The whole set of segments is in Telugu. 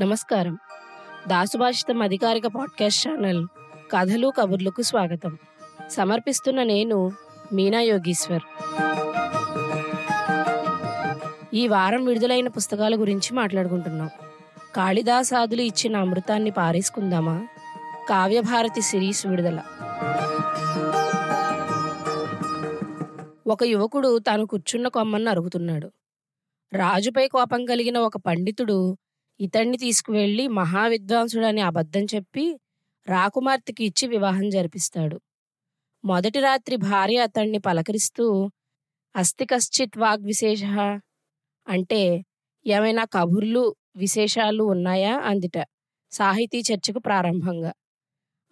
నమస్కారం. దాసుభాషితం అధికారిక పాడ్కాస్ట్ ఛానల్ కథలు కబుర్లకు స్వాగతం. సమర్పిస్తున్న నేను మీనా యోగీశ్వర్. ఈ వారం విడుదలైన పుస్తకాల గురించి మాట్లాడుకుంటున్నాం. కాళిదాసాదులు ఇచ్చిన అమృతాన్ని పారేసుకుందామా? కావ్యభారతి సిరీస్ విడుదల. ఒక యువకుడు తాను కూర్చున్న కొమ్మను అరుగుతున్నాడు. రాజుపై కోపం కలిగిన ఒక పండితుడు ఇతన్ని తీసుకువెళ్ళి మహావిద్వాంసుడని అబద్ధం చెప్పి రాకుమార్తెకి ఇచ్చి వివాహం జరిపిస్తాడు. మొదటి రాత్రి భార్య అతన్ని పలకరిస్తూ అస్థి కశ్చిత్ వాగ్విశేష అంటే ఏమైనా కబుర్లు విశేషాలు ఉన్నాయా? అందిట సాహితీ చర్చకు ప్రారంభంగా.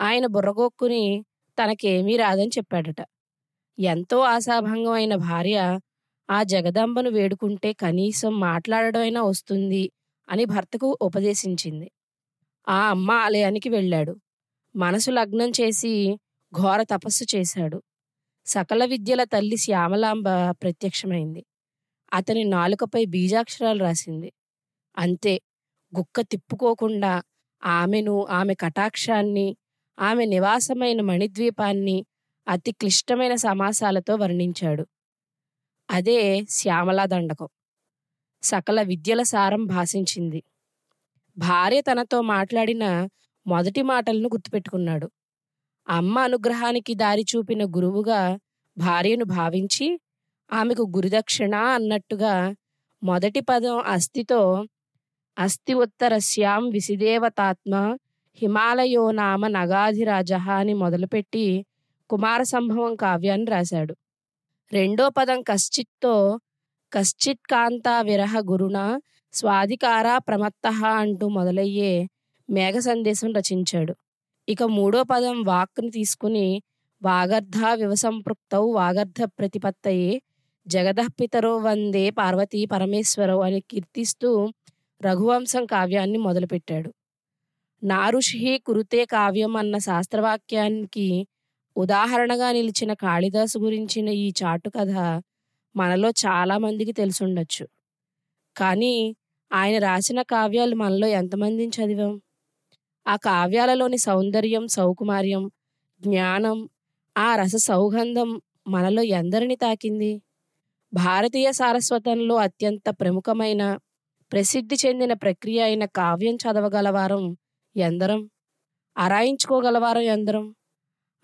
ఆయన బుర్రగొక్కుని తనకేమీ రాదని చెప్పాడట. ఎంతో ఆశాభంగం అయిన భార్య ఆ జగదంబను వేడుకుంటే కనీసం మాట్లాడడమైనా వస్తుంది అని భర్తకు ఉపదేశించింది. ఆ అమ్మ ఆలయానికి వెళ్ళాడు. మనసు లగ్నం చేసి ఘోర తపస్సు చేశాడు. సకల విద్యల తల్లి శ్యామలాంబ ప్రత్యక్షమైంది. అతని నాలుకపై బీజాక్షరాలు రాసింది. అంతే గుక్క తిప్పుకోకుండా ఆమెను ఆమె కటాక్షాన్ని ఆమె నివాసమైన మణిద్వీపాన్ని అతి క్లిష్టమైన సమాసాలతో వర్ణించాడు. అదే శ్యామలా దండకం. సకల విద్యల సారం భాషించింది భార్య తనతో మాట్లాడిన మొదటి మాటలను గుర్తుపెట్టుకున్నాడు. అమ్మ అనుగ్రహానికి దారి చూపిన గురువుగా భార్యను భావించి ఆమెకు గురుదక్షిణ అన్నట్టుగా మొదటి పదం అస్థితో అస్థి ఉత్తరస్యాం విసిదేవతాత్మ హిమాలయో నామ నగాధిరాజ అని మొదలుపెట్టి కుమార సంభవం కావ్యాన్ని రాశాడు. రెండో పదం కశ్చిత్తో కశ్చిత్ కాంతా విరహ గురుణ స్వాధికార ప్రమత్త అంటూ మొదలయ్యే మేఘ సందేశం రచించాడు. ఇక మూడో పదం వాక్ని తీసుకుని వాగర్ధ వివసంపృక్తౌ వాగర్ధ ప్రతిపత్తయే జగదపితరో వందే పార్వతీ పరమేశ్వరవు అని కీర్తిస్తూ రఘువంశం కావ్యాన్ని మొదలుపెట్టాడు. నారుషి కురుతే కావ్యం అన్న శాస్త్రవాక్యానికి ఉదాహరణగా నిలిచిన కాళిదాసు గురించిన ఈ చాటు కథ మనలో చాలా మందికి తెలుసుండొచ్చు. కానీ ఆయన రాసిన కావ్యాలు మనలో ఎంతమందిని చదివాం? ఆ కావ్యాలలోని సౌందర్యం సౌకుమార్యం జ్ఞానం ఆ రస సౌగంధం మనలో ఎందరిని తాకింది? భారతీయ సారస్వతంలో అత్యంత ప్రముఖమైన ప్రసిద్ధి చెందిన ప్రక్రియ అయిన కావ్యం చదవగలవారం ఎందరం? అరాయించుకోగలవారం ఎందరం?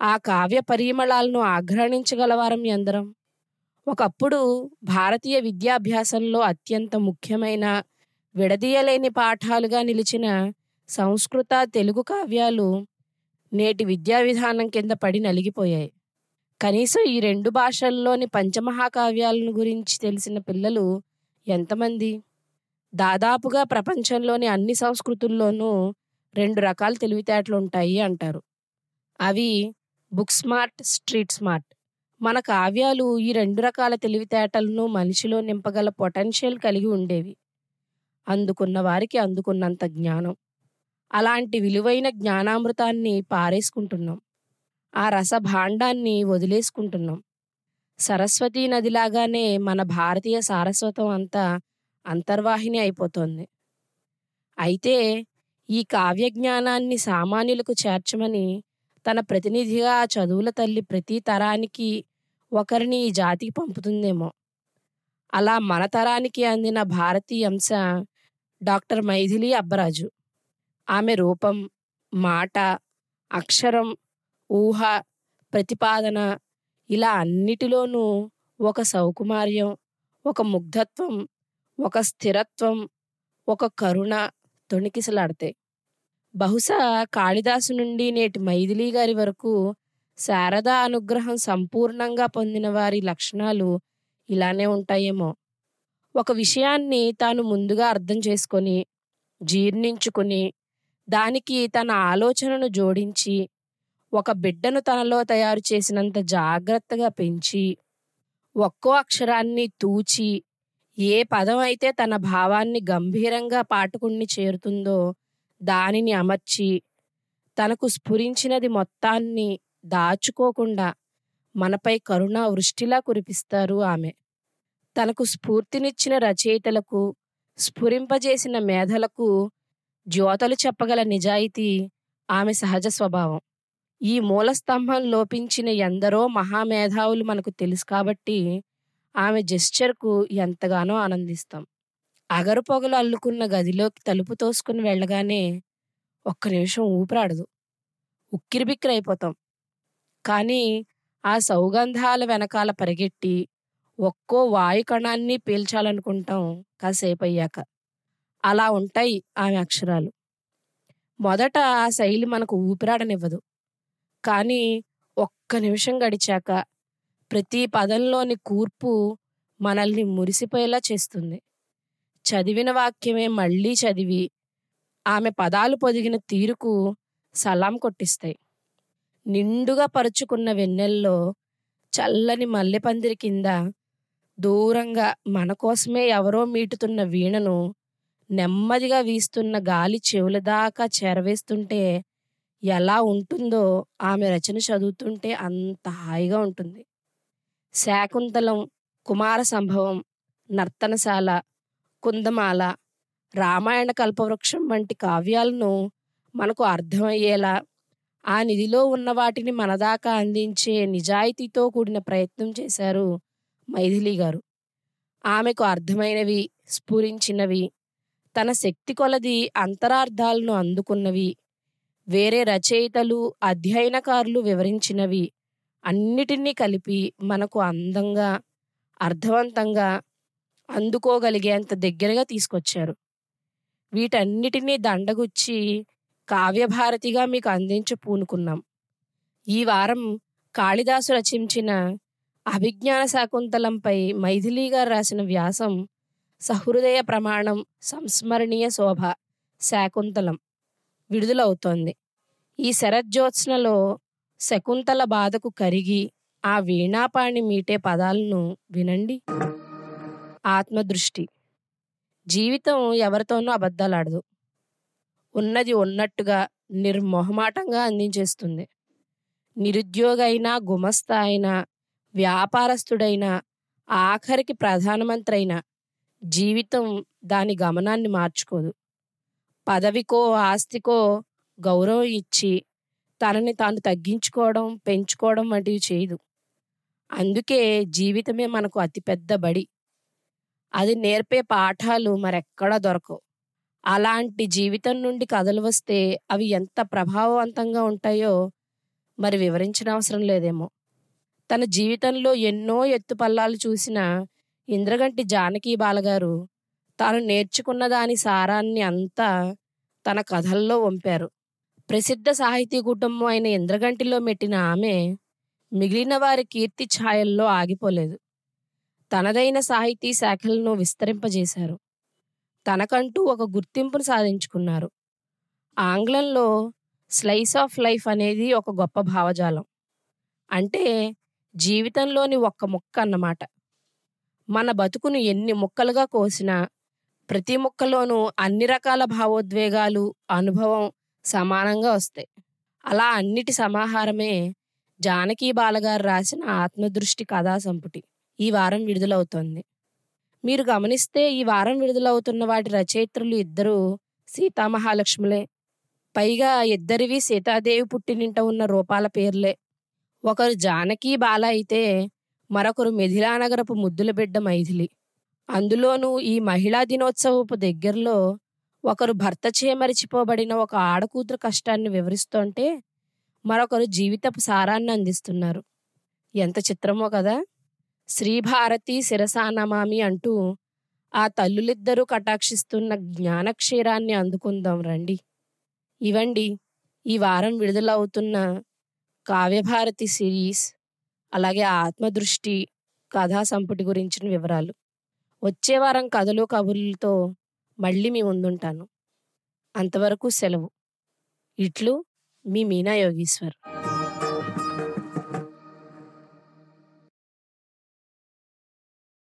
ఆ కావ్య పరిమళాలను ఆఘ్రాణించగలవారం ఎందరం ఒకప్పుడు భారతీయ విద్యాభ్యాసంలో అత్యంత ముఖ్యమైన విడదీయలేని పాఠాలుగా నిలిచిన సంస్కృత తెలుగు కావ్యాలు నేటి విద్యా విధానం కింద పడి నలిగిపోయాయి. కనీసం ఈ రెండు భాషల్లోని పంచమహాకావ్యాలను గురించి తెలిసిన పిల్లలు ఎంతమంది? దాదాపుగా ప్రపంచంలోని అన్ని సంస్కృతుల్లోనూ రెండు రకాల తెలివితేటలు ఉంటాయి అంటారు. అవి బుక్ స్మార్ట్ స్ట్రీట్ స్మార్ట్. మన కావ్యాలు ఈ రెండు రకాల తెలివితేటలను మనిషిలో నింపగల పొటెన్షియల్ కలిగి ఉండేవి. అందుకున్న వారికి అందుకున్నంత జ్ఞానం. అలాంటి విలువైన జ్ఞానామృతాన్ని పారేసుకుంటున్నాం. ఆ రసభాండాన్ని వదిలేసుకుంటున్నాం. సరస్వతీ నదిలాగానే మన భారతీయ సారస్వతం అంతా అంతర్వాహిని అయిపోతోంది. అయితే ఈ కావ్య జ్ఞానాన్ని సామాన్యులకు చేర్చమని తన ప్రతినిధిగా ఆ చదువుల తల్లి ప్రతి తరానికి ఒకరిని ఈ జాతికి పంపుతుందేమో. అలా మన తరానికి అందిన భారతీయ అంశ డాక్టర్ మైథిలి అబ్బరాజు. ఆమె రూపం మాట అక్షరం ఊహ ప్రతిపాదన ఇలా అన్నిటిలోనూ ఒక సౌకుమార్యం ఒక ముగ్ధత్వం ఒక స్థిరత్వం ఒక కరుణ తొణికిసలాడతాయి. బహుశా కాళిదాసు నుండి నేటి మైథిలి గారి వరకు శారదా అనుగ్రహం సంపూర్ణంగా పొందిన వారి లక్షణాలు ఇలానే ఉంటాయేమో. ఒక విషయాన్ని తాను ముందుగా అర్థం చేసుకొని జీర్ణించుకుని దానికి తన ఆలోచనను జోడించి ఒక బిడ్డను తనలో తయారు చేసినంత జాగ్రత్తగా పెంచి ఒక్కో అక్షరాన్ని తూచి ఏ పదం అయితే తన భావాన్ని గంభీరంగా పాటుకుని చేరుతుందో దానిని అమర్చి తనకు స్ఫురించినది మొత్తాన్ని దాచుకోకుండా మనపై కరుణా వృష్టిలా కురిపిస్తారు ఆమె. తనకు స్ఫూర్తినిచ్చిన రచయితలకు స్ఫురింపజేసిన మేధలకు జ్యోతలు చెప్పగల నిజాయితీ ఆమె సహజ స్వభావం. ఈ మూలస్తంభం లోపించిన ఎందరో మహామేధావులు మనకు తెలుసు కాబట్టి ఆమె జెస్చర్కు ఎంతగానో ఆనందిస్తాం. అగరు పొగలు అల్లుకున్న గదిలోకి తలుపు తోసుకుని వెళ్ళగానే ఒక్క నిమిషం ఊపిరాడదు. ఉక్కిరిబిక్కిరైపోతాం. కానీ ఆ సౌగంధాల వెనకాల పరిగెట్టి ఒక్కో వాయు కణాన్ని పీల్చాలనుకుంటాం కాసేపు అయ్యాక అలా ఉంటాయి ఆమె అక్షరాలు. మొదట ఆ శైలి మనకు ఊపిరాడనివ్వదు. కానీ ఒక్క నిమిషం గడిచాక ప్రతి పదంలోని కూర్పు మనల్ని మురిసిపోయేలా చేస్తుంది. చదివిన వాక్యమే మళ్ళీ చదివి ఆమె పదాలు పొదిగిన తీరుకు సలాం కొట్టిస్తాయి. నిండుగా పరుచుకున్న వెన్నెల్లో చల్లని మల్లెపందిరి కింద దూరంగా మన కోసమే ఎవరో మీటుతున్న వీణను నెమ్మదిగా వీస్తున్న గాలి చెవుల దాకా చేరవేస్తుంటే ఎలా ఉంటుందో ఆమె రచన చదువుతుంటే అంత హాయిగా ఉంటుంది. శాకుంతలం కుమార సంభవం నర్తనశాల కుందమాల రామాయణ కల్పవృక్షం వంటి కావ్యాలను మనకు అర్థమయ్యేలా ఆ నిధిలో ఉన్న వాటిని మనదాకా అందించే నిజాయితీతో కూడిన ప్రయత్నం చేశారు మైథిలి గారు. ఆమెకు అర్థమైనవి స్ఫురించినవి తన శక్తి కొలది అంతరార్థాలను అందుకున్నవి వేరే రచయితలు అధ్యయనకారులు వివరించినవి అన్నిటినీ కలిపి మనకు అందంగా అర్థవంతంగా అందుకోగలిగేంత దగ్గరగా తీసుకొచ్చారు. వీటన్నిటినీ దండగుచ్చి కావ్యభారతిగా మీకు అందించి పూనుకున్నాం. ఈ వారం కాళిదాసు రచించిన అభిజ్ఞాన శాకుంతలంపై మైథిలి గారు రాసిన వ్యాసం సహృదయ ప్రమాణం సంస్మరణీయ శోభ శాకుంతలం విడుదలవుతోంది. ఈ శరజ్యోత్స్నలో శకుంతల బాధకు కరిగి ఆ వీణాపాణి మీటే పదాలను వినండి. ఆత్మదృష్టి. జీవితం ఎవరితోనూ అబద్ధాలాడదు. ఉన్నది ఉన్నట్టుగా నిర్మొహమాటంగా అందించేస్తుంది. నిరుద్యోగైనా గుమస్తా అయినా వ్యాపారస్తుడైనా ఆఖరికి ప్రధానమంత్రి అయినా జీవితం దాని గమనాన్ని మార్చుకోదు. పదవికో ఆస్తికో గౌరవం ఇచ్చి తనని తాను తగ్గించుకోవడం పెంచుకోవడం వంటివి చేయదు. అందుకే జీవితమే మనకు అతిపెద్ద బడి. అది నేర్పే పాఠాలు మరెక్కడా దొరకవు. అలాంటి జీవితం నుండి కథలు వస్తే అవి ఎంత ప్రభావవంతంగా ఉంటాయో మరి వివరించిన అవసరం లేదేమో. తన జీవితంలో ఎన్నో ఎత్తుపల్లాలు చూసిన ఇంద్రగంటి జానకి బాలగారు తాను నేర్చుకున్న దాని సారాన్ని అంతా తన కథల్లో వంపారు. ప్రసిద్ధ సాహితీ కుటుంబం అయిన ఇంద్రగంటిలో మెట్టిన ఆమె మిగిలిన వారి కీర్తి ఛాయల్లో ఆగిపోలేదు. తనదైన సాహితీ శాఖలను విస్తరింపజేశారు. తనకంటూ ఒక గుర్తింపును సాధించుకున్నారు. ఆంగ్లంలో స్లైస్ ఆఫ్ లైఫ్ అనేది ఒక గొప్ప భావజాలం. అంటే జీవితంలోని ఒక్క ముక్క అన్నమాట. మన బతుకును ఎన్ని ముక్కలుగా కోసినా ప్రతి ముక్కలోనూ అన్ని రకాల భావోద్వేగాలు అనుభవం సమానంగా వస్తాయి. అలా అన్నిటి సమాహారమే జానకి బాలగారు రాసిన ఆత్మదృష్టి కథా సంపుటి. ఈ వారం విడుదలవుతోంది. మీరు గమనిస్తే ఈ వారం విడుదలవుతున్న వాటి రచయిత్రులు ఇద్దరు సీతామహాలక్ష్ములే. పైగా ఇద్దరివి సీతాదేవి పుట్టినింట ఉన్న రూపాల పేర్లే. ఒకరు జానకి బాల అయితే మరొకరు మిథిలానగరపు ముద్దుల బిడ్డ మైథిలి. అందులోనూ ఈ మహిళా దినోత్సవపు దగ్గరలో ఒకరు భర్త చేమరిచిపోబడిన ఒక ఆడకూతురు కష్టాన్ని వివరిస్తుంటే మరొకరు జీవితపు సారాన్ని అందిస్తున్నారు. ఎంత చిత్రమో కదా! శ్రీభారతి శిరసానమామి అంటూ ఆ తల్లులిద్దరూ కటాక్షిస్తున్న జ్ఞానక్షీరాన్ని అందుకుందాం రండి. ఇవండి ఈ వారం విడుదలవుతున్న కావ్యభారతి సిరీస్ అలాగే ఆత్మదృష్టి కథా సంపుటి గురించిన వివరాలు. వచ్చే వారం కథలు కబుర్లతో మళ్ళీ మీ ముందుంటాను. అంతవరకు సెలవు. ఇట్లు మీ మీనా యోగీశ్వర్.